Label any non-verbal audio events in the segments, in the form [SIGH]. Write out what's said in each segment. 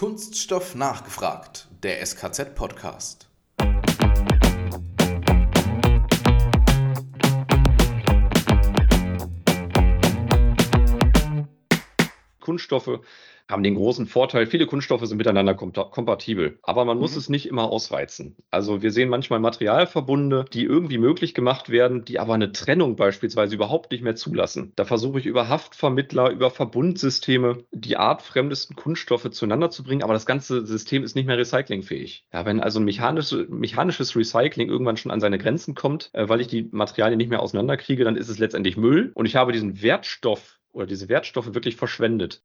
Kunststoff nachgefragt, der SKZ-Podcast. Kunststoffe haben den großen Vorteil, viele Kunststoffe sind miteinander kompatibel, aber man muss mhm. es nicht immer ausreizen. Also wir sehen manchmal Materialverbunde, die irgendwie möglich gemacht werden, die aber eine Trennung beispielsweise überhaupt nicht mehr zulassen. Da versuche ich über Haftvermittler, über Verbundsysteme die artfremdesten Kunststoffe zueinander zu bringen, aber das ganze System ist nicht mehr recyclingfähig. Ja, wenn also ein mechanisches, mechanisches Recycling irgendwann schon an seine Grenzen kommt, äh, weil ich die Materialien nicht mehr auseinanderkriege, dann ist es letztendlich Müll und ich habe diesen Wertstoff oder diese Wertstoffe wirklich verschwendet.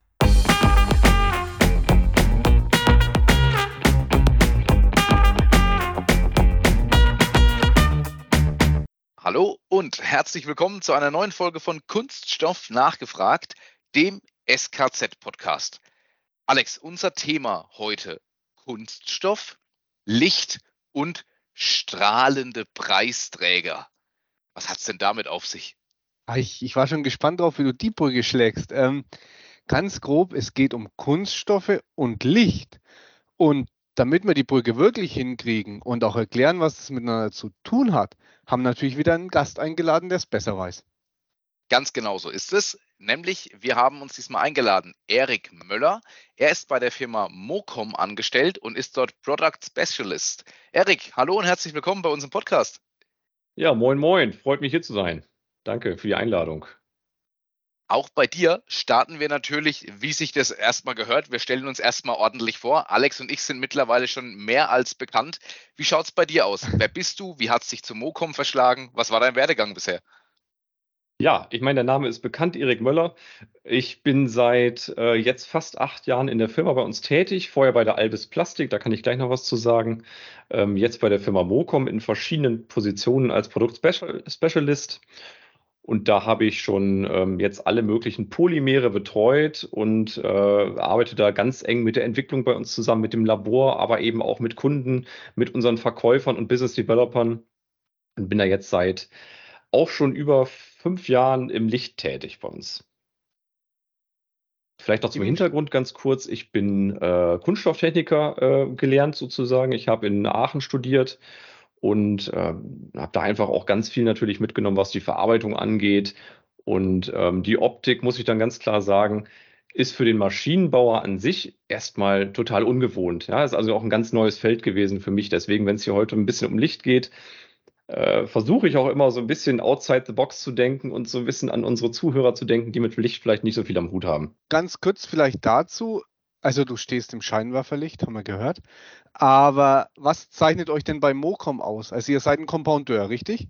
Hallo und herzlich willkommen zu einer neuen Folge von Kunststoff nachgefragt, dem SKZ-Podcast. Alex, unser Thema heute Kunststoff, Licht und strahlende Preisträger. Was hat es denn damit auf sich? Ah, ich, ich, war schon gespannt drauf, wie du die Brücke schlägst. Ähm, ganz grob, es geht um Kunststoffe und Licht. Und damit wir die Brücke wirklich hinkriegen und auch erklären, was es miteinander zu tun hat, haben natürlich wieder einen Gast eingeladen, der es besser weiß. Ganz genau so ist es. Nämlich, wir haben uns diesmal eingeladen, Erik Möller. Er ist bei der Firma Mocom angestellt und ist dort Product Specialist. Erik, hallo und herzlich willkommen bei unserem Podcast. Ja, moin, moin. Freut mich hier zu sein. Danke für die Einladung. Auch bei dir starten wir natürlich, wie sich das erstmal gehört. Wir stellen uns erstmal ordentlich vor. Alex und ich sind mittlerweile schon mehr als bekannt. Wie schaut es bei dir aus? Wer bist du? Wie hat es dich zum Mocom verschlagen? Was war dein Werdegang bisher? Ja, ich meine, der Name ist bekannt, Erik Möller. Ich bin seit äh, jetzt fast acht Jahren in der Firma bei uns tätig. Vorher bei der Albis Plastik, da kann ich gleich noch was zu sagen. Ähm, jetzt bei der Firma Mocom in verschiedenen Positionen als Produktspecialist. Und da habe ich schon ähm, jetzt alle möglichen Polymere betreut und äh, arbeite da ganz eng mit der Entwicklung bei uns zusammen, mit dem Labor, aber eben auch mit Kunden, mit unseren Verkäufern und Business Developern. Und bin da jetzt seit auch schon über fünf Jahren im Licht tätig bei uns. Vielleicht noch zum Hintergrund ganz kurz. Ich bin äh, Kunststofftechniker äh, gelernt sozusagen. Ich habe in Aachen studiert und äh, habe da einfach auch ganz viel natürlich mitgenommen, was die Verarbeitung angeht. Und ähm, die Optik, muss ich dann ganz klar sagen, ist für den Maschinenbauer an sich erstmal total ungewohnt. Ja, ist also auch ein ganz neues Feld gewesen für mich. Deswegen, wenn es hier heute ein bisschen um Licht geht, äh, versuche ich auch immer so ein bisschen outside the box zu denken und so ein bisschen an unsere Zuhörer zu denken, die mit Licht vielleicht nicht so viel am Hut haben. Ganz kurz vielleicht dazu. Also du stehst im Scheinwerferlicht, haben wir gehört. Aber was zeichnet euch denn bei Mocom aus? Also ihr seid ein Compoundeur, richtig?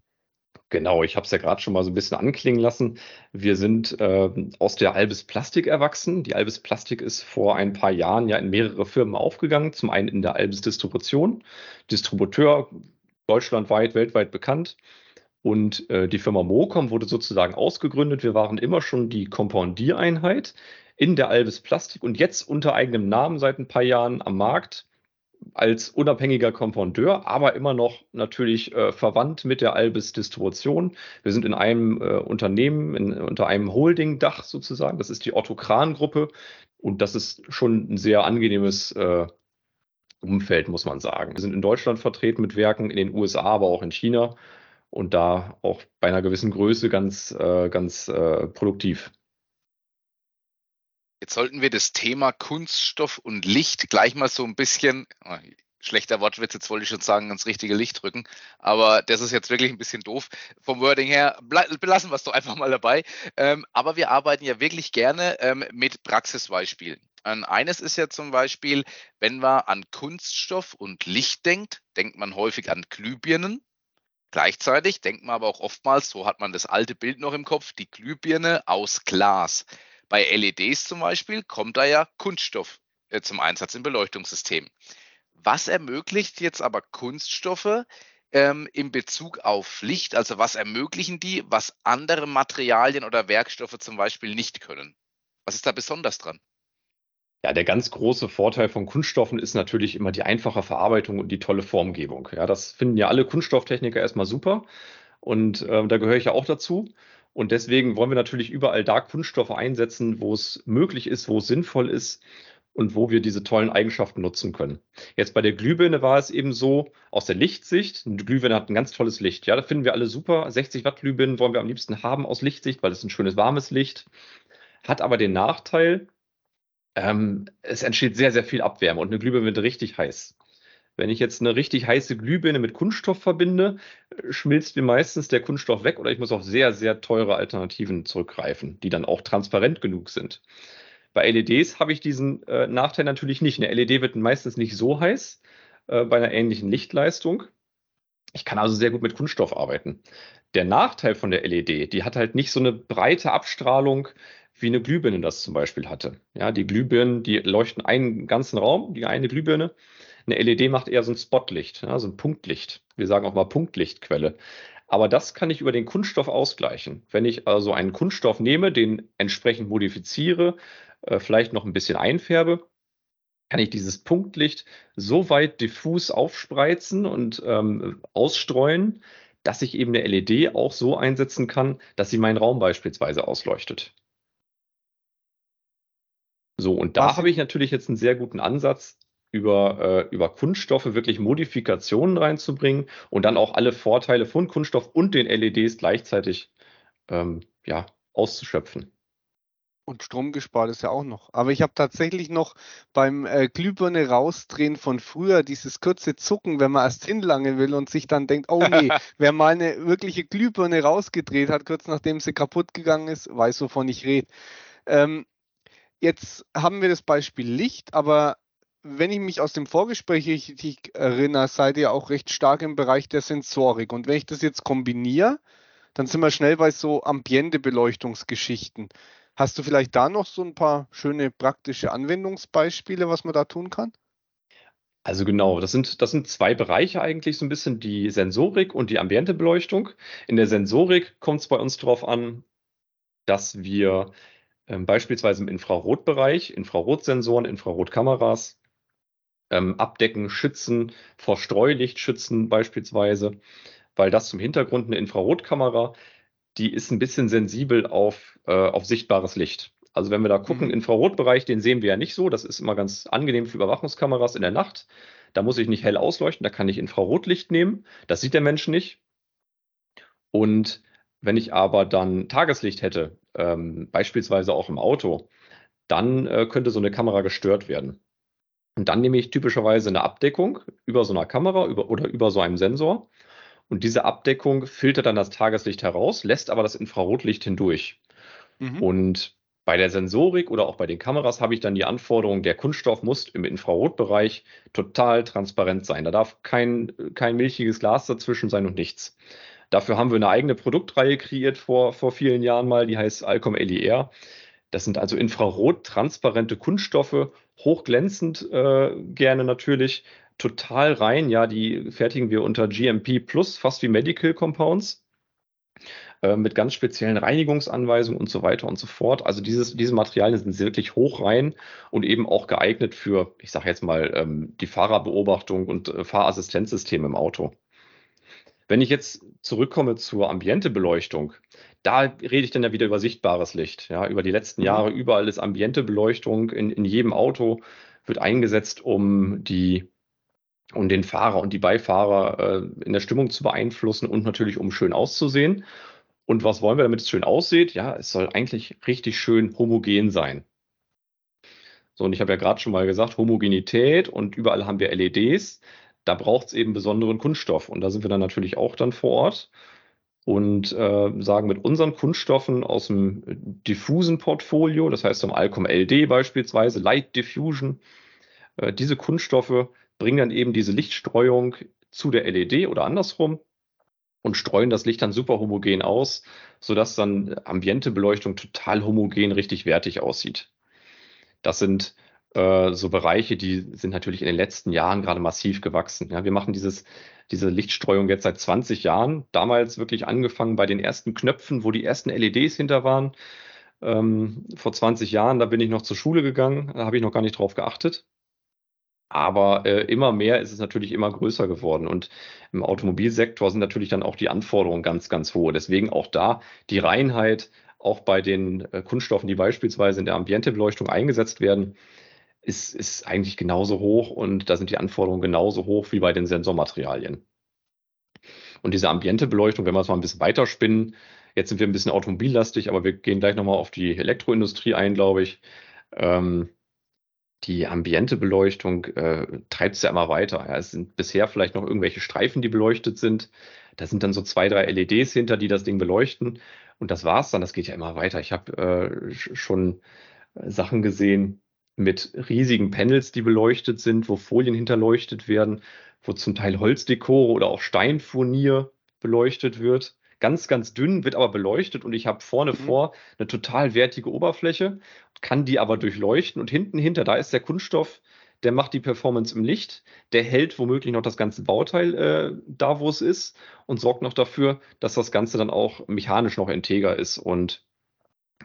Genau, ich habe es ja gerade schon mal so ein bisschen anklingen lassen. Wir sind äh, aus der Albis Plastik erwachsen. Die Albis Plastik ist vor ein paar Jahren ja in mehrere Firmen aufgegangen. Zum einen in der Albis Distribution, Distributeur deutschlandweit, weltweit bekannt. Und äh, die Firma Mocom wurde sozusagen ausgegründet. Wir waren immer schon die Compoundiereinheit in der Albis Plastik und jetzt unter eigenem Namen seit ein paar Jahren am Markt als unabhängiger Kompoundeur, aber immer noch natürlich äh, verwandt mit der Albis Distribution. Wir sind in einem äh, Unternehmen, in, unter einem Holding-Dach sozusagen. Das ist die Otto Kran-Gruppe und das ist schon ein sehr angenehmes äh, Umfeld, muss man sagen. Wir sind in Deutschland vertreten mit Werken, in den USA, aber auch in China und da auch bei einer gewissen Größe ganz, äh, ganz äh, produktiv. Jetzt sollten wir das Thema Kunststoff und Licht gleich mal so ein bisschen, oh, schlechter Wortwitz, jetzt wollte ich schon sagen, ins richtige Licht rücken, aber das ist jetzt wirklich ein bisschen doof. Vom Wording her, belassen wir es doch einfach mal dabei. Ähm, aber wir arbeiten ja wirklich gerne ähm, mit Praxisbeispielen. Ähm, eines ist ja zum Beispiel, wenn man an Kunststoff und Licht denkt, denkt man häufig an Glühbirnen. Gleichzeitig denkt man aber auch oftmals, so hat man das alte Bild noch im Kopf, die Glühbirne aus Glas. Bei LEDs zum Beispiel kommt da ja Kunststoff äh, zum Einsatz im Beleuchtungssystem. Was ermöglicht jetzt aber Kunststoffe ähm, in Bezug auf Licht? Also was ermöglichen die, was andere Materialien oder Werkstoffe zum Beispiel nicht können? Was ist da besonders dran? Ja, der ganz große Vorteil von Kunststoffen ist natürlich immer die einfache Verarbeitung und die tolle Formgebung. Ja, das finden ja alle Kunststofftechniker erstmal super. Und äh, da gehöre ich ja auch dazu. Und deswegen wollen wir natürlich überall da Kunststoffe einsetzen, wo es möglich ist, wo es sinnvoll ist. und wo wir diese tollen Eigenschaften nutzen können. Jetzt bei der Glühbirne war es eben so, aus der Lichtsicht, eine Glühbirne hat ein ganz tolles Licht. Ja, da finden wir alle super. 60 Watt Glühbirnen wollen wir am liebsten haben aus Lichtsicht, weil es ein schönes warmes Licht hat aber den Nachteil, ähm, es entsteht sehr, sehr viel Abwärme und eine Glühbirne wird richtig heiß. Wenn ich jetzt eine richtig heiße Glühbirne mit Kunststoff verbinde, schmilzt mir meistens der Kunststoff weg oder ich muss auf sehr, sehr teure Alternativen zurückgreifen, die dann auch transparent genug sind. Bei LEDs habe ich diesen äh, Nachteil natürlich nicht. Eine LED wird meistens nicht so heiß äh, bei einer ähnlichen Lichtleistung. Ich kann also sehr gut mit Kunststoff arbeiten. Der Nachteil von der LED, die hat halt nicht so eine breite Abstrahlung wie eine Glühbirne das zum Beispiel hatte. Ja, die Glühbirnen, die leuchten einen ganzen Raum, die eine Glühbirne. Eine LED macht eher so ein Spotlicht, ja, so ein Punktlicht. Wir sagen auch mal Punktlichtquelle. Aber das kann ich über den Kunststoff ausgleichen. Wenn ich also einen Kunststoff nehme, den entsprechend modifiziere, äh, vielleicht noch ein bisschen einfärbe, kann ich dieses Punktlicht so weit diffus aufspreizen und ähm, ausstreuen, dass ich eben eine LED auch so einsetzen kann, dass sie meinen Raum beispielsweise ausleuchtet. So, und da habe ich natürlich jetzt einen sehr guten Ansatz, über, äh, über Kunststoffe wirklich Modifikationen reinzubringen und dann auch alle Vorteile von Kunststoff und den LEDs gleichzeitig ähm, ja, auszuschöpfen. Und Strom gespart ist ja auch noch. Aber ich habe tatsächlich noch beim äh, Glühbirne rausdrehen von früher dieses kurze Zucken, wenn man erst hinlangen will und sich dann denkt, oh nee, [LAUGHS] wer mal eine wirkliche Glühbirne rausgedreht hat, kurz nachdem sie kaputt gegangen ist, weiß, wovon ich rede. Ähm, Jetzt haben wir das Beispiel Licht, aber wenn ich mich aus dem Vorgespräch richtig erinnere, seid ihr auch recht stark im Bereich der Sensorik. Und wenn ich das jetzt kombiniere, dann sind wir schnell bei so Ambiente-Beleuchtungsgeschichten. Hast du vielleicht da noch so ein paar schöne praktische Anwendungsbeispiele, was man da tun kann? Also genau, das sind, das sind zwei Bereiche eigentlich, so ein bisschen die Sensorik und die Ambientebeleuchtung. In der Sensorik kommt es bei uns darauf an, dass wir ähm, beispielsweise im Infrarotbereich, Infrarotsensoren, Infrarotkameras ähm, abdecken, schützen, vor Streulicht schützen beispielsweise, weil das zum Hintergrund eine Infrarotkamera, die ist ein bisschen sensibel auf, äh, auf sichtbares Licht. Also wenn wir da gucken, mhm. Infrarotbereich, den sehen wir ja nicht so. Das ist immer ganz angenehm für Überwachungskameras in der Nacht. Da muss ich nicht hell ausleuchten, da kann ich Infrarotlicht nehmen. Das sieht der Mensch nicht. Und wenn ich aber dann Tageslicht hätte, ähm, beispielsweise auch im Auto, dann äh, könnte so eine Kamera gestört werden. Und dann nehme ich typischerweise eine Abdeckung über so einer Kamera über, oder über so einem Sensor. Und diese Abdeckung filtert dann das Tageslicht heraus, lässt aber das Infrarotlicht hindurch. Mhm. Und bei der Sensorik oder auch bei den Kameras habe ich dann die Anforderung, der Kunststoff muss im Infrarotbereich total transparent sein. Da darf kein, kein milchiges Glas dazwischen sein und nichts. Dafür haben wir eine eigene Produktreihe kreiert vor, vor vielen Jahren mal, die heißt Alcom LER. Das sind also infrarot-transparente Kunststoffe, hochglänzend äh, gerne natürlich, total rein. Ja, die fertigen wir unter GMP Plus, fast wie Medical Compounds äh, mit ganz speziellen Reinigungsanweisungen und so weiter und so fort. Also dieses, diese Materialien sind wirklich hoch rein und eben auch geeignet für, ich sage jetzt mal, ähm, die Fahrerbeobachtung und äh, Fahrassistenzsysteme im Auto. Wenn ich jetzt zurückkomme zur Ambientebeleuchtung, da rede ich dann ja wieder über sichtbares Licht. Ja, über die letzten mhm. Jahre überall ist Ambientebeleuchtung in, in jedem Auto wird eingesetzt, um die um den Fahrer und die Beifahrer äh, in der Stimmung zu beeinflussen und natürlich um schön auszusehen. Und was wollen wir, damit es schön aussieht? Ja, es soll eigentlich richtig schön homogen sein. So, und ich habe ja gerade schon mal gesagt, Homogenität und überall haben wir LEDs da braucht es eben besonderen Kunststoff. Und da sind wir dann natürlich auch dann vor Ort und äh, sagen mit unseren Kunststoffen aus dem diffusen Portfolio, das heißt zum Alcom LD beispielsweise, Light Diffusion, äh, diese Kunststoffe bringen dann eben diese Lichtstreuung zu der LED oder andersrum und streuen das Licht dann super homogen aus, sodass dann Ambientebeleuchtung total homogen richtig wertig aussieht. Das sind äh, so Bereiche, die sind natürlich in den letzten Jahren gerade massiv gewachsen. Ja, wir machen dieses, diese Lichtstreuung jetzt seit 20 Jahren. Damals wirklich angefangen bei den ersten Knöpfen, wo die ersten LEDs hinter waren. Ähm, vor 20 Jahren, da bin ich noch zur Schule gegangen, da habe ich noch gar nicht drauf geachtet. Aber äh, immer mehr ist es natürlich immer größer geworden. Und im Automobilsektor sind natürlich dann auch die Anforderungen ganz, ganz hoch. Deswegen auch da die Reinheit, auch bei den äh, Kunststoffen, die beispielsweise in der Ambientebeleuchtung eingesetzt werden, ist, ist eigentlich genauso hoch und da sind die Anforderungen genauso hoch wie bei den Sensormaterialien. Und diese Ambientebeleuchtung, wenn wir es mal ein bisschen weiterspinnen, jetzt sind wir ein bisschen automobillastig, aber wir gehen gleich nochmal auf die Elektroindustrie ein, glaube ich. Ähm, die Ambientebeleuchtung äh, treibt es ja immer weiter. Ja, es sind bisher vielleicht noch irgendwelche Streifen, die beleuchtet sind. Da sind dann so zwei, drei LEDs hinter, die das Ding beleuchten. Und das war's dann. Das geht ja immer weiter. Ich habe äh, schon Sachen gesehen, mit riesigen Panels, die beleuchtet sind, wo Folien hinterleuchtet werden, wo zum Teil Holzdekore oder auch Steinfurnier beleuchtet wird. Ganz, ganz dünn, wird aber beleuchtet und ich habe vorne mhm. vor eine total wertige Oberfläche, kann die aber durchleuchten und hinten hinter, da ist der Kunststoff, der macht die Performance im Licht, der hält womöglich noch das ganze Bauteil äh, da, wo es ist und sorgt noch dafür, dass das Ganze dann auch mechanisch noch integer ist und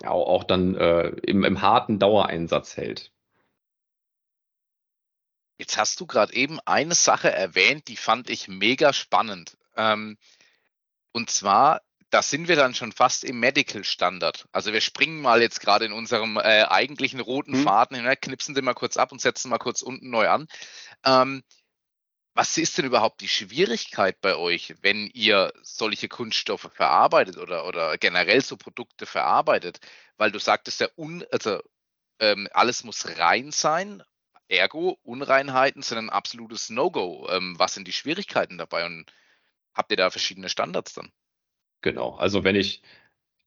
auch, auch dann äh, im, im harten Dauereinsatz hält. Jetzt hast du gerade eben eine Sache erwähnt, die fand ich mega spannend. Ähm, und zwar, da sind wir dann schon fast im Medical-Standard. Also wir springen mal jetzt gerade in unserem äh, eigentlichen roten hm. Faden hin, knipsen den mal kurz ab und setzen mal kurz unten neu an. Ähm, was ist denn überhaupt die Schwierigkeit bei euch, wenn ihr solche Kunststoffe verarbeitet oder, oder generell so Produkte verarbeitet? Weil du sagtest ja, un, also, ähm, alles muss rein sein, Ergo, Unreinheiten sind ein absolutes No-Go. Ähm, was sind die Schwierigkeiten dabei und habt ihr da verschiedene Standards dann? Genau, also wenn ich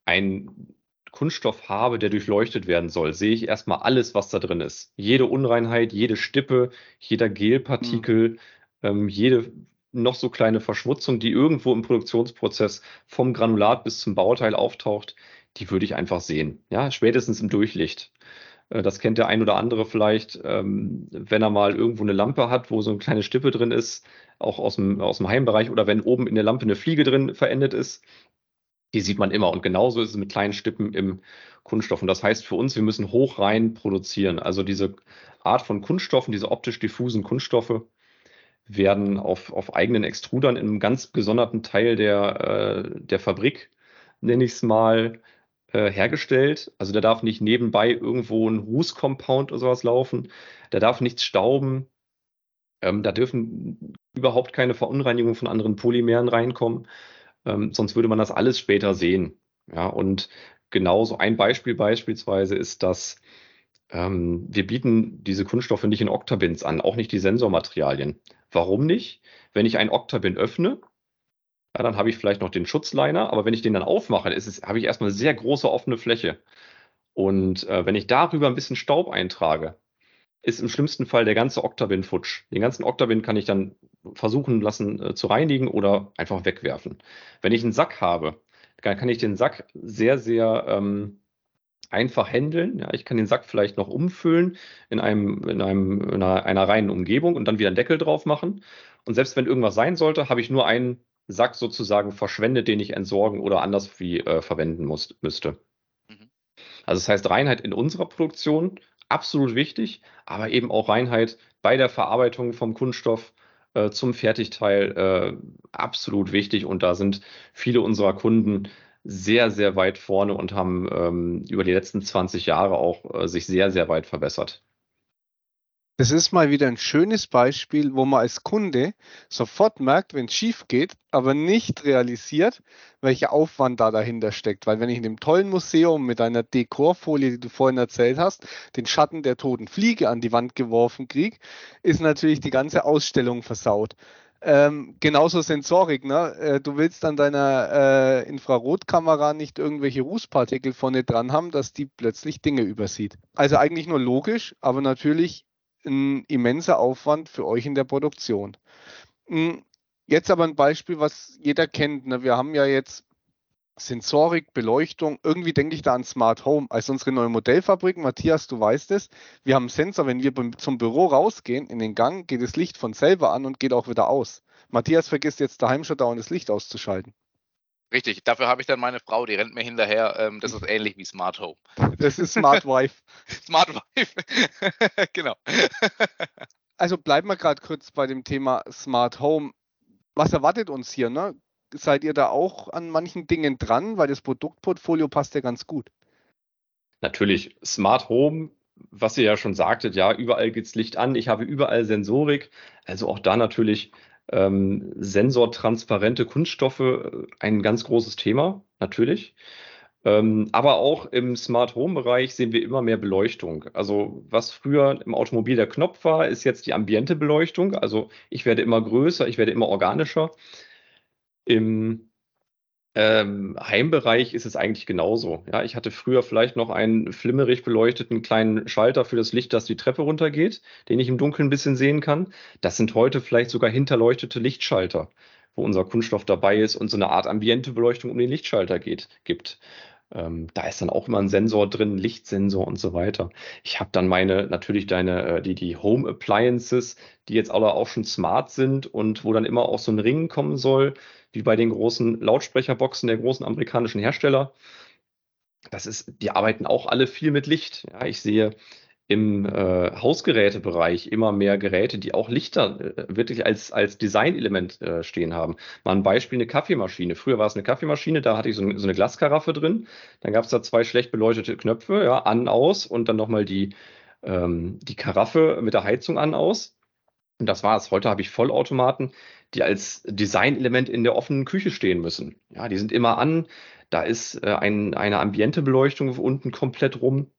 einen Kunststoff habe, der durchleuchtet werden soll, sehe ich erstmal alles, was da drin ist. Jede Unreinheit, jede Stippe, jeder Gelpartikel, mhm. ähm, jede noch so kleine Verschmutzung, die irgendwo im Produktionsprozess vom Granulat bis zum Bauteil auftaucht, die würde ich einfach sehen. Ja, spätestens im Durchlicht. Äh, das kennt der ein oder andere vielleicht, ähm, wenn er mal irgendwo eine Lampe hat, wo so eine kleine Stippe drin ist, auch aus dem, aus dem Heimbereich oder wenn oben in der Lampe eine Fliege drin verendet ist. Die sieht man immer. Und genauso ist es mit kleinen Stippen im Kunststoff. Und das heißt für uns, wir müssen hoch rein produzieren. Also diese Art von Kunststoffen, diese optisch diffusen Kunststoffe, werden auf, auf eigenen Extrudern in einem ganz gesonderten Teil der, äh, der Fabrik, nenne ich es mal, äh, hergestellt. Also da darf nicht nebenbei irgendwo ein Rußcompound oder sowas laufen. Da darf nichts stauben. Ähm, da dürfen überhaupt keine Verunreinigungen von anderen Polymeren reinkommen. Ähm, sonst würde man das alles später sehen. Ja, und genauso ein Beispiel beispielsweise ist, dass ähm, wir bieten diese Kunststoffe nicht in Octabins an, auch nicht die Sensormaterialien. Warum nicht? Wenn ich ein Octabin öffne, ja, dann habe ich vielleicht noch den Schutzliner, aber wenn ich den dann aufmache, habe ich erstmal eine sehr große offene Fläche. Und äh, wenn ich darüber ein bisschen Staub eintrage, ist im schlimmsten Fall der ganze Octabin futsch. Den ganzen Octabin kann ich dann versuchen lassen äh, zu reinigen oder einfach wegwerfen. Wenn ich einen Sack habe, dann kann ich den Sack sehr, sehr ähm, einfach handeln. Ja, ich kann den Sack vielleicht noch umfüllen in, einem, in, einem, in einer, einer reinen Umgebung und dann wieder einen Deckel drauf machen. Und selbst wenn irgendwas sein sollte, habe ich nur einen Sack sozusagen verschwendet, den ich entsorgen oder anders wie äh, verwenden muss, müsste. Mhm. Also das heißt Reinheit in unserer Produktion absolut wichtig, aber eben auch Reinheit bei der Verarbeitung vom Kunststoff äh, zum Fertigteil äh, absolut wichtig und da sind viele unserer Kunden sehr, sehr weit vorne und haben ähm, über die letzten 20 Jahre auch äh, sich sehr, sehr weit verbessert. Das ist mal wieder ein schönes Beispiel, wo man als Kunde sofort merkt, wenn es schief geht, aber nicht realisiert, welcher Aufwand da dahinter steckt. Weil wenn ich in dem tollen Museum mit einer Dekorfolie, die du vorhin erzählt hast, den Schatten der toten Fliege an die Wand geworfen kriege, ist natürlich die ganze Ausstellung versaut. Ähm, genauso Sensorik, ne? Äh, du willst an deiner äh, Infrarotkamera nicht irgendwelche Rußpartikel vorne dran haben, dass die plötzlich Dinge übersieht. Also eigentlich nur logisch, aber natürlich ein immenser Aufwand für euch in der Produktion. Hm, jetzt aber ein Beispiel, was jeder kennt. Ne? Wir haben ja jetzt Sensorik, Beleuchtung. Irgendwie denke ich da an Smart Home. Als unsere neue Modellfabrik, Matthias, du weißt es, wir haben einen Sensor, wenn wir zum Büro rausgehen, in den Gang, geht das Licht von selber an und geht auch wieder aus. Matthias vergisst jetzt daheim schon dauernd das Licht auszuschalten. Richtig, dafür habe ich dann meine Frau, die rennt mir hinterher. Ähm, das ist ähnlich wie Smart Home. [LAUGHS] Das ist Smart Wife. [LAUGHS] Smart Wife, [LAUGHS] genau. also bleiben wir gerade kurz bei dem Thema Smart Home. Was erwartet uns hier? Ne? Seid ihr da auch an manchen Dingen dran? Weil das Produktportfolio passt ja ganz gut. Natürlich, Smart Home was ihr ja schon sagtet, ja, überall geht's Licht an, ich habe überall Sensorik, also auch da natürlich ähm, sensortransparente Kunststoffe äh, ein ganz großes Thema, natürlich. Ähm, aber auch im Smart Home Bereich sehen wir immer mehr Beleuchtung. Also was früher im Automobil der Knopf war, ist jetzt die ambiente Beleuchtung. Also ich werde immer größer, ich werde immer organischer. Im ähm, Heimbereich ist es eigentlich genauso. Ja, ich hatte früher vielleicht noch einen flimmerig beleuchteten kleinen Schalter für das Licht, das die Treppe runtergeht, den ich im Dunkeln ein bisschen sehen kann. Das sind heute vielleicht sogar hinterleuchtete Lichtschalter, wo unser Kunststoff dabei ist und so eine Art ambiente Beleuchtung um den Lichtschalter geht, gibt. Ähm, da ist dann auch immer ein Sensor drin, Lichtsensor und so weiter. Ich habe dann meine, natürlich deine, äh, die, die Home Appliances, die jetzt alle auch schon smart sind und wo dann immer auch so ein Ring kommen soll, wie bei den großen Lautsprecherboxen der großen amerikanischen Hersteller. Das ist, die arbeiten auch alle viel mit Licht. Ja, ich sehe im äh, Hausgerätebereich immer mehr Geräte, die auch Lichter äh, wirklich als, als Designelement äh, stehen haben. Mal ein Beispiel, eine Kaffeemaschine. Früher war es eine Kaffeemaschine, da hatte ich so, so eine Glaskaraffe drin. Dann gab es da zwei schlecht beleuchtete Knöpfe, ja, an, aus und dann nochmal die, ähm, die Karaffe mit der Heizung an, aus. Und das war es. Heute habe ich Vollautomaten, die als Designelement in der offenen Küche stehen müssen. Ja, die sind immer an. Da ist äh, ein, eine ambiente Beleuchtung unten komplett rum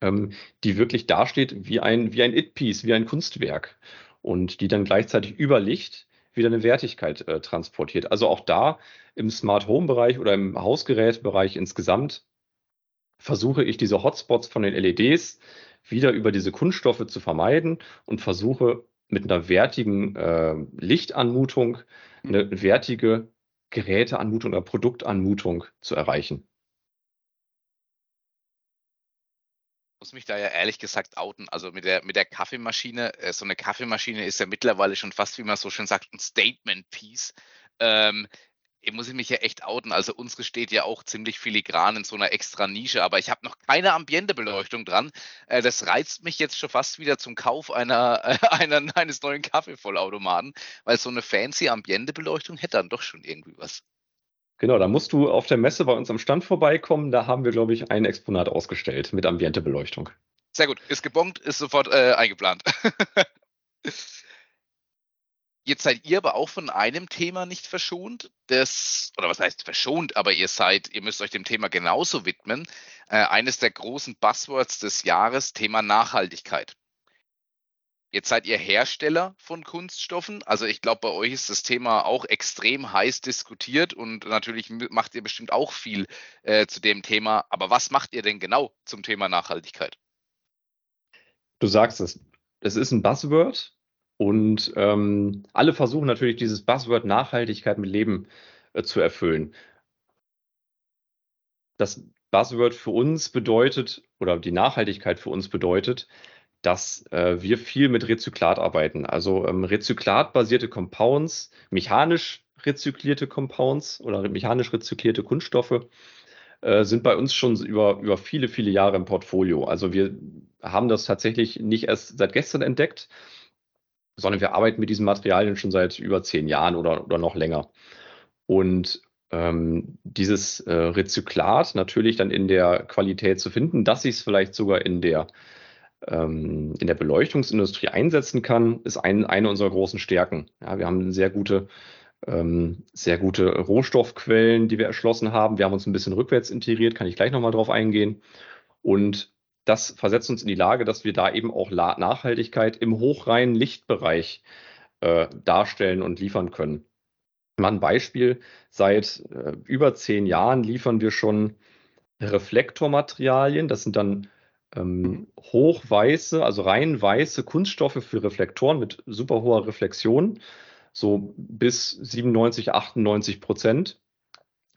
ähm, die wirklich dasteht wie ein, wie ein It-Piece, wie ein Kunstwerk und die dann gleichzeitig über Licht wieder eine Wertigkeit äh, transportiert. Also auch da im Smart Home Bereich oder im Hausgerätbereich insgesamt versuche ich diese Hotspots von den LEDs wieder über diese Kunststoffe zu vermeiden und versuche mit einer wertigen äh, Lichtanmutung eine wertige Geräteanmutung oder Produktanmutung zu erreichen. Muss mich da ja ehrlich gesagt outen. Also mit der, mit der Kaffeemaschine, äh, so eine Kaffeemaschine ist ja mittlerweile schon fast, wie man so schön sagt, ein Statement-Piece. Ähm, muss ich mich ja echt outen. Also unsere steht ja auch ziemlich filigran in so einer extra Nische, aber ich habe noch keine Ambientebeleuchtung dran. Äh, das reizt mich jetzt schon fast wieder zum Kauf einer, [LAUGHS] einer eines neuen Kaffeevollautomaten, weil so eine fancy Ambientebeleuchtung hätte dann doch schon irgendwie was. Genau, da musst du auf der Messe bei uns am Stand vorbeikommen. Da haben wir, glaube ich, ein Exponat ausgestellt mit Ambientebeleuchtung. Sehr gut, ist gebongt, ist sofort äh, eingeplant. [LAUGHS] Jetzt seid ihr aber auch von einem Thema nicht verschont, das, oder was heißt verschont, aber ihr seid, ihr müsst euch dem Thema genauso widmen. Äh, eines der großen Buzzwords des Jahres, Thema Nachhaltigkeit. Jetzt seid ihr Hersteller von Kunststoffen. Also ich glaube, bei euch ist das Thema auch extrem heiß diskutiert und natürlich macht ihr bestimmt auch viel äh, zu dem Thema. Aber was macht ihr denn genau zum Thema Nachhaltigkeit? Du sagst es, es ist ein Buzzword und ähm, alle versuchen natürlich dieses Buzzword Nachhaltigkeit mit Leben äh, zu erfüllen. Das Buzzword für uns bedeutet oder die Nachhaltigkeit für uns bedeutet, dass äh, wir viel mit Rezyklat arbeiten. Also ähm, rezyklatbasierte Compounds, mechanisch rezyklierte Compounds oder mechanisch rezyklierte Kunststoffe äh, sind bei uns schon über, über viele, viele Jahre im Portfolio. Also wir haben das tatsächlich nicht erst seit gestern entdeckt, sondern wir arbeiten mit diesen Materialien schon seit über zehn Jahren oder, oder noch länger. Und ähm, dieses äh, Rezyklat natürlich dann in der Qualität zu finden, dass sich es vielleicht sogar in der ähm, in der Beleuchtungsindustrie einsetzen kann, ist ein, eine unserer großen Stärken. Ja, wir haben sehr gute, ähm, sehr gute Rohstoffquellen, die wir erschlossen haben. Wir haben uns ein bisschen rückwärts integriert, kann ich gleich nochmal drauf eingehen. Und das versetzt uns in die Lage, dass wir da eben auch Nachhaltigkeit im hochreinen Lichtbereich äh, darstellen und liefern können. Mal ein Beispiel. Seit äh, über zehn Jahren liefern wir schon Reflektormaterialien. Das sind dann ähm, mhm. hochweiße, also rein weiße Kunststoffe für Reflektoren mit super hoher Reflexion, so bis 97, 98 Prozent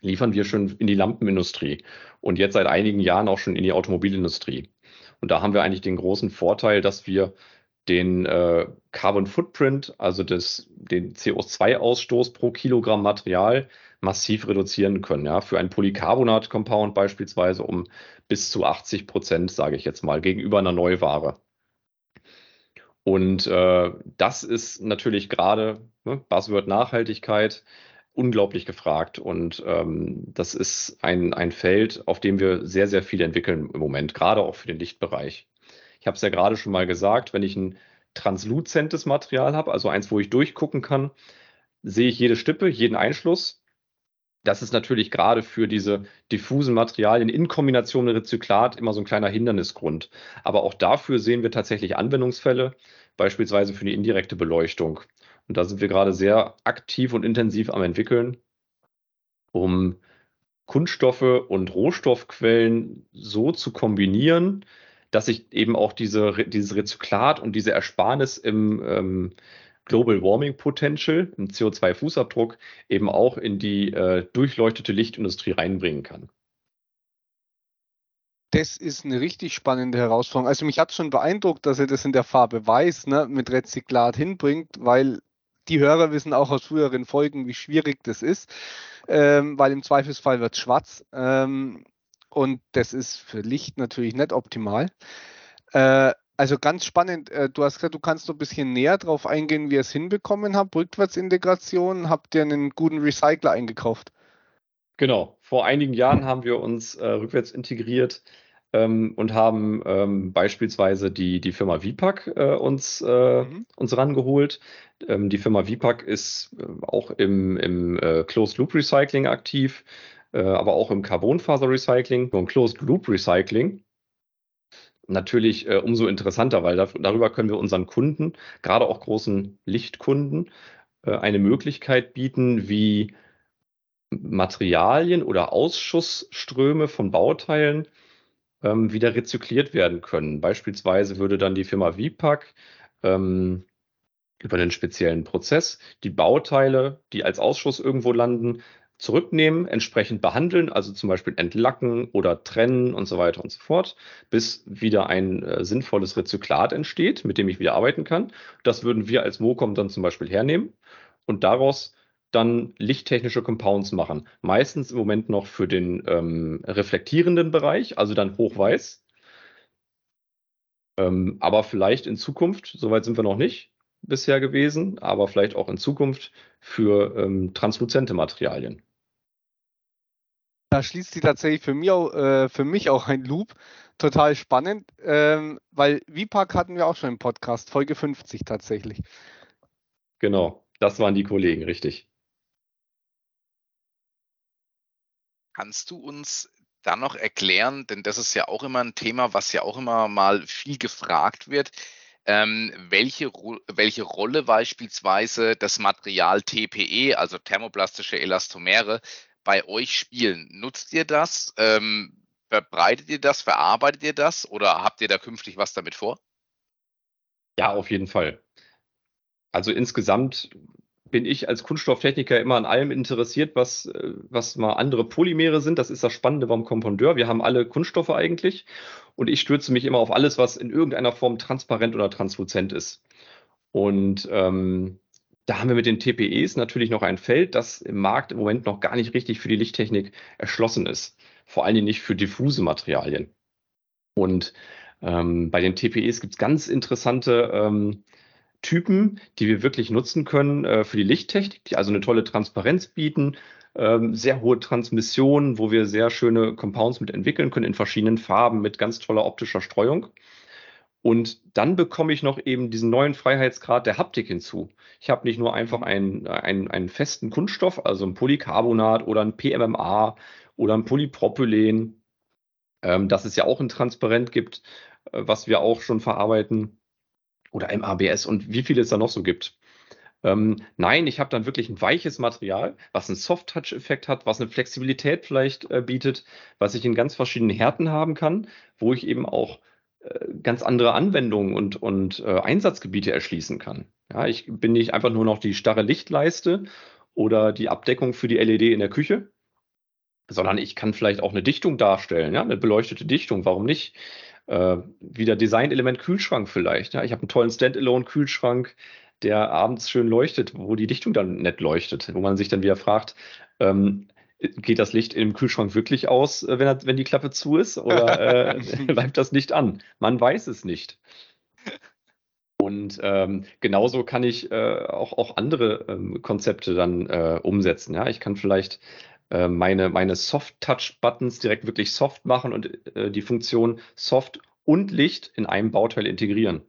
liefern wir schon in die Lampenindustrie und jetzt seit einigen Jahren auch schon in die Automobilindustrie. Und da haben wir eigentlich den großen Vorteil, dass wir den äh, Carbon Footprint, also das, den CO2-Ausstoß pro Kilogramm Material massiv reduzieren können. Ja, für ein Polycarbonat-Compound beispielsweise um bis zu 80 Prozent, sage ich jetzt mal, gegenüber einer Neuware. Und äh, das ist natürlich gerade ne, Buzzword Nachhaltigkeit unglaublich gefragt. Und ähm, das ist ein, ein Feld, auf dem wir sehr, sehr viel entwickeln im Moment, gerade auch für den Lichtbereich. Ich habe es ja gerade schon mal gesagt, wenn ich ein transluzentes Material habe, also eins, wo ich durchgucken kann, sehe ich jede Stippe, jeden Einschluss. Das ist natürlich gerade für diese diffusen Materialien in Kombination mit Rezyklat immer so ein kleiner Hindernisgrund. Aber auch dafür sehen wir tatsächlich Anwendungsfälle, beispielsweise für die indirekte Beleuchtung. Und da sind wir gerade sehr aktiv und intensiv am entwickeln, um Kunststoffe und Rohstoffquellen so zu kombinieren, dass ich eben auch diese, dieses Rezyklat und diese Ersparnis im ähm, Global Warming Potential, im CO2-Fußabdruck, eben auch in die äh, durchleuchtete Lichtindustrie reinbringen kann. Das ist eine richtig spannende Herausforderung. Also mich hat schon beeindruckt, dass er das in der Farbe weiß ne, mit Rezyklat hinbringt, weil die Hörer wissen auch aus früheren Folgen, wie schwierig das ist, ähm, weil im Zweifelsfall wird schwarz. Ähm, und das ist für Licht natürlich nicht optimal. Äh, also ganz spannend. Äh, du hast gesagt, du kannst noch ein bisschen näher darauf eingehen, wie ihr es hinbekommen habt. Rückwärtsintegration, habt ihr einen guten Recycler eingekauft? Genau. Vor einigen Jahren haben wir uns äh, rückwärts integriert ähm, und haben ähm, beispielsweise die, die Firma Vipac äh, uns, äh, mhm. uns rangeholt. Ähm, die Firma Vipac ist äh, auch im, im äh, Closed Loop Recycling aktiv aber auch im Carbonfaser-Recycling und Closed-Loop-Recycling. Natürlich äh, umso interessanter, weil da, darüber können wir unseren Kunden, gerade auch großen Lichtkunden, äh, eine Möglichkeit bieten, wie Materialien oder Ausschussströme von Bauteilen ähm, wieder rezykliert werden können. Beispielsweise würde dann die Firma Vipac ähm, über einen speziellen Prozess die Bauteile, die als Ausschuss irgendwo landen, zurücknehmen, entsprechend behandeln, also zum Beispiel entlacken oder trennen und so weiter und so fort, bis wieder ein äh, sinnvolles Rezyklat entsteht, mit dem ich wieder arbeiten kann. Das würden wir als MOCOM dann zum Beispiel hernehmen und daraus dann lichttechnische Compounds machen. Meistens im Moment noch für den ähm, reflektierenden Bereich, also dann hochweiß. Ähm, aber vielleicht in Zukunft, soweit sind wir noch nicht bisher gewesen, aber vielleicht auch in Zukunft für ähm, transluzente Materialien. Da schließt sich tatsächlich für mich auch, äh, für mich auch ein Loop. Total spannend, ähm, weil VPAC hatten wir auch schon im Podcast, Folge 50 tatsächlich. Genau, das waren die Kollegen, richtig. Kannst du uns dann noch erklären, denn das ist ja auch immer ein Thema, was ja auch immer mal viel gefragt wird, ähm, welche, welche Rolle beispielsweise das Material TPE, also thermoplastische Elastomere, bei euch spielen? Nutzt ihr das? Ähm, verbreitet ihr das? Verarbeitet ihr das? Oder habt ihr da künftig was damit vor? Ja, auf jeden Fall. Also insgesamt bin ich als Kunststofftechniker immer an allem interessiert, was, äh, was mal andere Polymere sind. Das ist das Spannende beim Kompondeur. Wir haben alle Kunststoffe eigentlich und ich stürze mich immer auf alles, was in irgendeiner Form transparent oder transluzent ist. Und ähm, da haben wir mit den TPEs natürlich noch ein Feld, das im Markt im Moment noch gar nicht richtig für die Lichttechnik erschlossen ist. Vor allen Dingen nicht für diffuse Materialien. Und ähm, bei den TPEs gibt es ganz interessante ähm, Typen, die wir wirklich nutzen können äh, für die Lichttechnik, die also eine tolle Transparenz bieten, ähm, sehr hohe Transmission, wo wir sehr schöne Compounds mit entwickeln können in verschiedenen Farben mit ganz toller optischer Streuung. Und dann bekomme ich noch eben diesen neuen Freiheitsgrad der Haptik hinzu. Ich habe nicht nur einfach einen, einen, einen festen Kunststoff, also ein Polycarbonat oder ein PMMA oder ein Polypropylen, ähm, das es ja auch in Transparent gibt, äh, was wir auch schon verarbeiten, oder MABS und wie viel es da noch so gibt. Ähm, nein, ich habe dann wirklich ein weiches Material, was einen Soft-Touch-Effekt hat, was eine Flexibilität vielleicht äh, bietet, was ich in ganz verschiedenen Härten haben kann, wo ich eben auch ganz andere Anwendungen und, und äh, Einsatzgebiete erschließen kann. Ja, ich bin nicht einfach nur noch die starre Lichtleiste oder die Abdeckung für die LED in der Küche, sondern ich kann vielleicht auch eine Dichtung darstellen, ja, eine beleuchtete Dichtung, warum nicht? Äh, wieder Designelement Kühlschrank vielleicht. Ja? Ich habe einen tollen Standalone-Kühlschrank, der abends schön leuchtet, wo die Dichtung dann nett leuchtet, wo man sich dann wieder fragt, ähm, geht das Licht im Kühlschrank wirklich aus, äh, wenn, er, wenn die Klappe zu ist, oder [LAUGHS] äh, [LAUGHS] bleibt das nicht an? Man weiß es nicht. Und ähm, genauso kann ich äh, auch, auch andere ähm, Konzepte dann äh, umsetzen. Ja? Ich kann vielleicht äh, meine, meine Soft-Touch-Buttons direkt wirklich soft machen und äh, die Funktion Soft und Licht in einem Bauteil integrieren.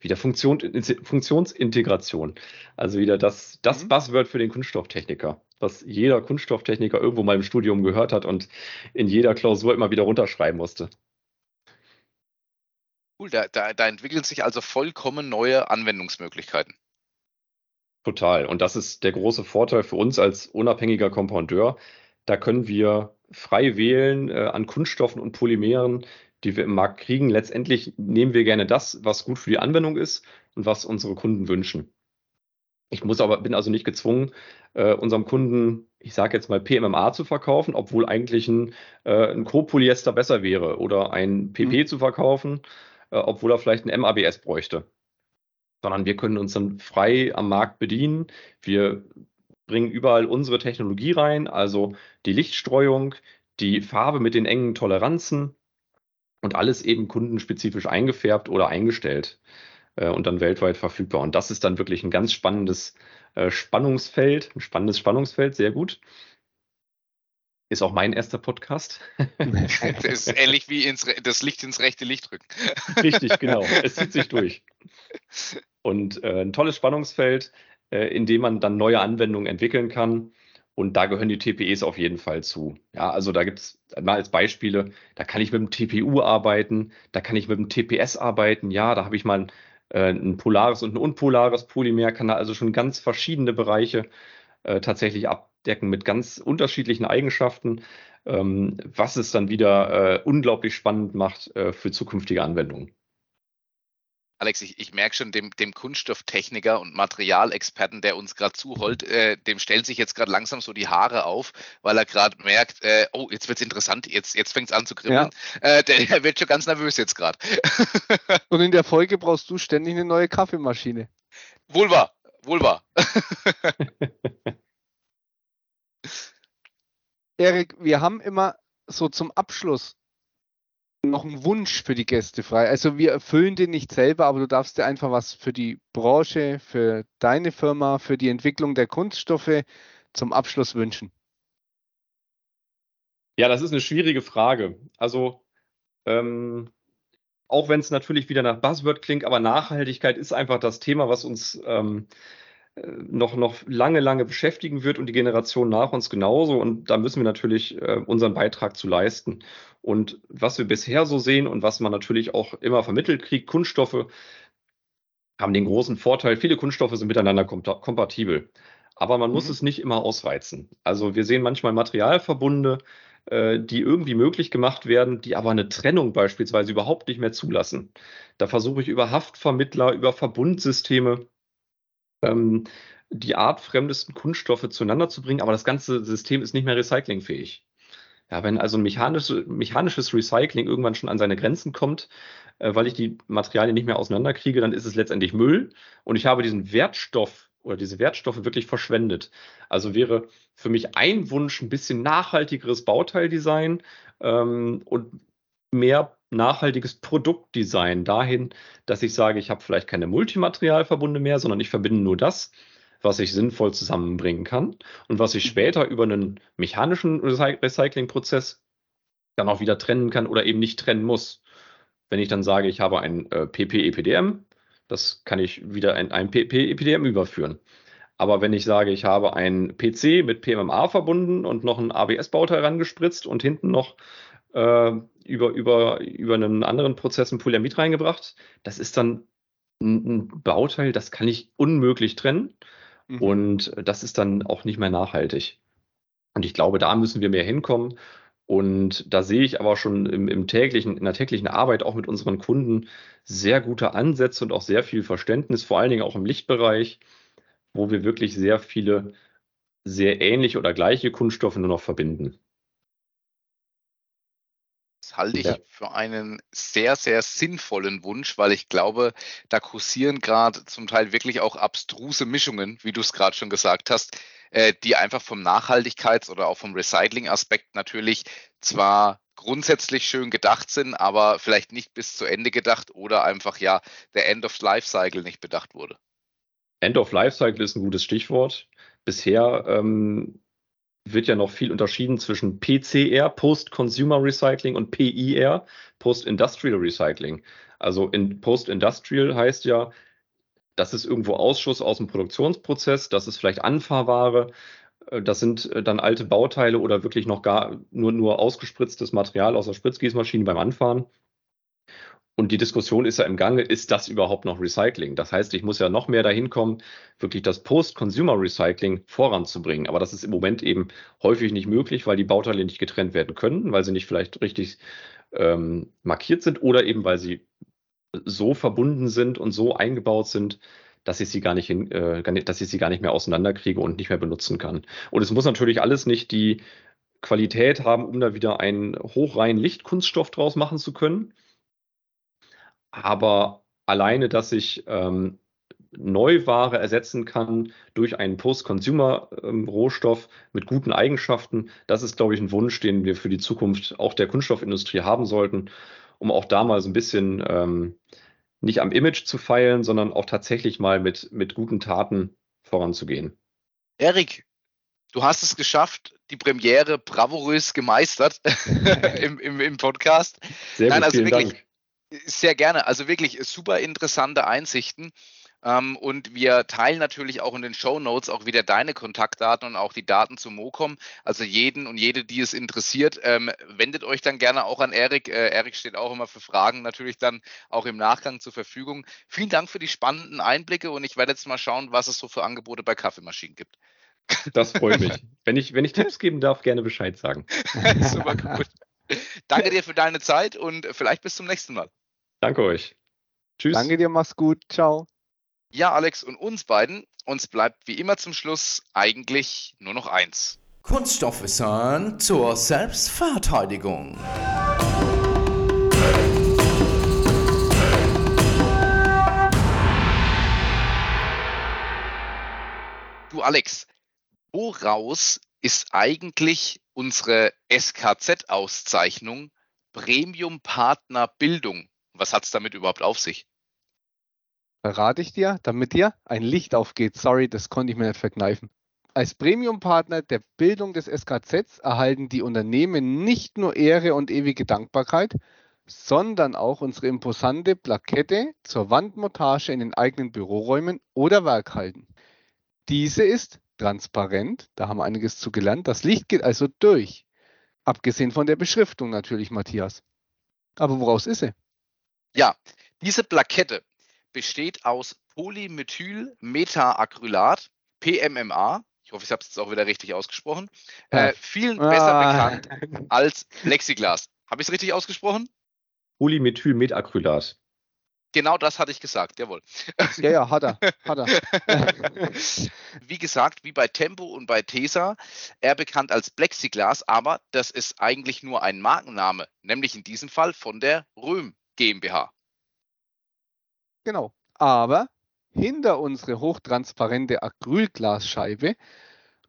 Wieder Funktion, Funktionsintegration. Also wieder das, das mhm. Buzzword für den Kunststofftechniker, was jeder Kunststofftechniker irgendwo mal im Studium gehört hat und in jeder Klausur immer wieder runterschreiben musste. Cool, da, da, da entwickeln sich also vollkommen neue Anwendungsmöglichkeiten. Total. Und das ist der große Vorteil für uns als unabhängiger Kompoundeur. Da können wir frei wählen äh, an Kunststoffen und Polymeren, die wir im Markt kriegen. Letztendlich nehmen wir gerne das, was gut für die Anwendung ist und was unsere Kunden wünschen. Ich muss aber, bin also nicht gezwungen, äh, unserem Kunden, ich sage jetzt mal PMMA zu verkaufen, obwohl eigentlich ein, äh, ein Copolyester besser wäre oder ein PP mhm. zu verkaufen, äh, obwohl er vielleicht ein MABS bräuchte. Sondern wir können uns dann frei am Markt bedienen. Wir bringen überall unsere Technologie rein, also die Lichtstreuung, die Farbe mit den engen Toleranzen, und alles eben kundenspezifisch eingefärbt oder eingestellt äh, und dann weltweit verfügbar. Und das ist dann wirklich ein ganz spannendes äh, Spannungsfeld, ein spannendes Spannungsfeld, sehr gut. Ist auch mein erster Podcast. [LAUGHS] das ist ähnlich wie ins, das Licht ins rechte Licht rücken. [LAUGHS] Richtig, genau. Es zieht sich durch. Und äh, ein tolles Spannungsfeld, äh, in dem man dann neue Anwendungen entwickeln kann. Und da gehören die TPEs auf jeden Fall zu. Ja, also da gibt es mal als Beispiele, da kann ich mit dem TPU arbeiten, da kann ich mit dem TPS arbeiten, ja, da habe ich mal ein, äh, ein polares und ein unpolares Polymer, kann da also schon ganz verschiedene Bereiche äh, tatsächlich abdecken mit ganz unterschiedlichen Eigenschaften, ähm, was es dann wieder äh, unglaublich spannend macht äh, für zukünftige Anwendungen. Alex, ich, ich merke schon, dem, dem Kunststofftechniker und Materialexperten, der uns gerade zuholt, äh, dem stellen sich jetzt gerade langsam so die Haare auf, weil er gerade merkt, äh, oh, jetzt wird es interessant, jetzt, jetzt fängt es an zu kribbeln. Ja. Äh, der, der, wird schon ganz nervös jetzt gerade. [LAUGHS] und in der Folge brauchst du ständig eine neue Kaffeemaschine. Wohl wahr, wohl wahr. [LAUGHS] Erik, wir haben immer so zum Abschluss noch einen Wunsch für die Gäste frei. Also wir erfüllen den nicht selber, aber du darfst dir einfach was für die Branche, für deine Firma, für die Entwicklung der Kunststoffe zum Abschluss wünschen. Ja, das ist eine schwierige Frage. Also ähm, auch wenn es natürlich wieder nach Buzzword klingt, aber Nachhaltigkeit ist einfach das Thema, was uns ähm, noch, noch lange, lange beschäftigen wird und die Generation nach uns genauso. Und da müssen wir natürlich äh, unseren Beitrag zu leisten. Und was wir bisher so sehen und was man natürlich auch immer vermittelt kriegt, Kunststoffe haben den großen Vorteil, viele Kunststoffe sind miteinander kompatibel. Aber man muss mhm. es nicht immer ausreizen. Also wir sehen manchmal Materialverbunde, äh, die irgendwie möglich gemacht werden, die aber eine Trennung beispielsweise überhaupt nicht mehr zulassen. Da versuche ich über Haftvermittler, über Verbundsysteme ähm, die artfremdesten Kunststoffe zueinander zu bringen, aber das ganze System ist nicht mehr recyclingfähig. Ja, wenn also ein mechanisches, mechanisches Recycling irgendwann schon an seine Grenzen kommt, äh, weil ich die Materialien nicht mehr auseinanderkriege, dann ist es letztendlich Müll und ich habe diesen Wertstoff oder diese Wertstoffe wirklich verschwendet. Also wäre für mich ein Wunsch ein bisschen nachhaltigeres Bauteildesign ähm, und mehr nachhaltiges Produktdesign dahin, dass ich sage, ich habe vielleicht keine Multimaterialverbunde mehr, sondern ich verbinde nur das, was ich sinnvoll zusammenbringen kann und was ich mhm. später über einen mechanischen Recyclingprozess dann auch wieder trennen kann oder eben nicht trennen muss. Wenn ich dann sage, ich habe ein äh, PP-EPDM, das kann ich wieder in ein PP-EPDM überführen. Aber wenn ich sage, ich habe ein PC mit PMMA verbunden und noch ein ABS-Bauteil rangespritzt und hinten noch äh, über, über, über einen anderen Prozess ein Polyamid reingebracht. Das ist dann ein, ein Bauteil, das kann ich unmöglich trennen. Mhm. Und das ist dann auch nicht mehr nachhaltig. Und ich glaube, da müssen wir mehr hinkommen. Und da sehe ich aber schon im, im, täglichen, in der täglichen Arbeit auch mit unseren Kunden sehr gute Ansätze und auch sehr viel Verständnis, vor allen Dingen auch im Lichtbereich, wo wir wirklich sehr viele sehr ähnliche oder gleiche Kunststoffe nur noch verbinden halte ich ja. für einen sehr, sehr sinnvollen Wunsch, weil ich glaube, da kursieren gerade zum Teil wirklich auch abstruse Mischungen, wie du es gerade schon gesagt hast, äh, die einfach vom Nachhaltigkeits- oder auch vom Recycling-Aspekt natürlich zwar grundsätzlich schön gedacht sind, aber vielleicht nicht bis zu Ende gedacht oder einfach ja der End of Life Cycle nicht bedacht wurde. End of Life Cycle ist ein gutes Stichwort. Bisher ähm, wird ja noch viel unterschieden zwischen PCR, Post-Consumer Recycling, und PIR, Post-Industrial Recycling. Also in Post-Industrial heißt ja, das ist irgendwo Ausschuss aus dem Produktionsprozess, das ist vielleicht Anfahrware, äh, das sind äh, dann alte Bauteile oder wirklich noch gar nur, nur ausgespritztes Material aus der Spritzgießmaschine beim Anfahren. Und die Diskussion ist ja im Gange, ist das überhaupt noch Recycling? Das heißt, ich muss ja noch mehr dahin kommen, wirklich das Post-Consumer-Recycling voranzubringen. Aber das ist im Moment eben häufig nicht möglich, weil die Bauteile nicht getrennt werden können, weil sie nicht vielleicht richtig ähm, markiert sind oder eben weil sie so verbunden sind und so eingebaut sind, dass ich sie gar nicht, hin, äh, dass ich sie gar nicht mehr auseinanderkriege und nicht mehr benutzen kann. Und es muss natürlich alles nicht die Qualität haben, um da wieder einen hochreinen Lichtkunststoff draus machen zu können. Aber alleine, dass ich ähm, Neuware ersetzen kann durch einen Post-Consumer-Rohstoff ähm, mit guten Eigenschaften, das ist, glaube ich, ein Wunsch, den wir für die Zukunft auch der Kunststoffindustrie haben sollten, um auch da mal so ein bisschen ähm, nicht am Image zu feilen, sondern auch tatsächlich mal mit, mit guten Taten voranzugehen. Erik, du hast es geschafft, die Premiere bravourös gemeistert [LAUGHS] im, im, im, Podcast. Sehr gut, Nein, also wirklich Dank. Sehr gerne. Also wirklich super interessante Einsichten. Ähm, und wir teilen natürlich auch in den Show Notes auch wieder deine Kontaktdaten und auch die Daten zu Mocom. Also jeden und jede, die es interessiert, ähm, wendet euch dann gerne auch an Erik. Äh, Erik steht auch immer für Fragen natürlich dann auch im Nachgang zur Verfügung. Vielen Dank für die spannenden Einblicke und ich werde jetzt mal schauen, was es so für Angebote bei Kaffeemaschinen gibt. Das freut mich. [LAUGHS] wenn, ich, wenn ich Tipps geben darf, gerne Bescheid sagen. [LAUGHS] Super gut. Danke dir für deine Zeit und vielleicht bis zum nächsten Mal. Danke euch. Tschüss. Danke dir, mach's gut. Ciao. Ja, Alex und uns beiden, uns bleibt wie immer zum Schluss eigentlich nur noch eins. Kunststoffwissern zur Selbstverteidigung. Du Alex, woraus ist eigentlich unsere SKZ-Auszeichnung Premium Partner Bildung? Was hat es damit überhaupt auf sich? Verrate ich dir, damit dir ein Licht aufgeht. Sorry, das konnte ich mir nicht verkneifen. Als Premium-Partner der Bildung des SKZs erhalten die Unternehmen nicht nur Ehre und ewige Dankbarkeit, sondern auch unsere imposante Plakette zur Wandmontage in den eigenen Büroräumen oder Werkhalten. Diese ist transparent, da haben wir einiges zu gelernt. Das Licht geht also durch. Abgesehen von der Beschriftung natürlich, Matthias. Aber woraus ist sie? Ja, diese Plakette besteht aus Polymethylmetaacrylat, PMMA. Ich hoffe, ich habe es jetzt auch wieder richtig ausgesprochen. Äh, vielen ah. besser bekannt [LAUGHS] als Plexiglas. Habe ich es richtig ausgesprochen? Polymethylmetacrylat. Genau das hatte ich gesagt, jawohl. Ja, ja, hat er. Hat er. [LAUGHS] wie gesagt, wie bei Tempo und bei Tesa, er bekannt als Plexiglas, aber das ist eigentlich nur ein Markenname, nämlich in diesem Fall von der Röhm GmbH. Genau. Aber hinter unsere hochtransparente Acrylglasscheibe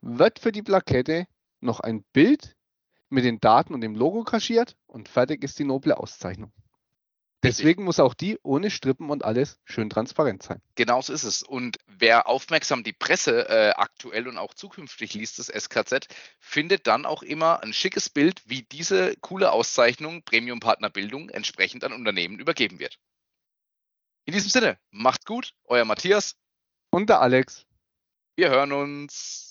wird für die Plakette noch ein Bild mit den Daten und dem Logo kaschiert und fertig ist die noble Auszeichnung. Deswegen muss auch die ohne Strippen und alles schön transparent sein. Genauso ist es. Und wer aufmerksam die Presse äh, aktuell und auch zukünftig liest, das SKZ, findet dann auch immer ein schickes Bild, wie diese coole Auszeichnung Premium Partner Bildung entsprechend an Unternehmen übergeben wird. In diesem Sinne, macht gut, euer Matthias und der Alex. Wir hören uns.